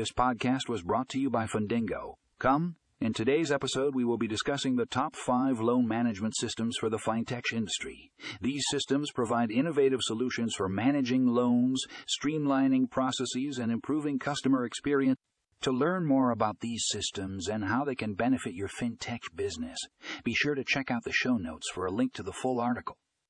This podcast was brought to you by Fundingo. Come, in today's episode, we will be discussing the top five loan management systems for the fintech industry. These systems provide innovative solutions for managing loans, streamlining processes, and improving customer experience. To learn more about these systems and how they can benefit your fintech business, be sure to check out the show notes for a link to the full article.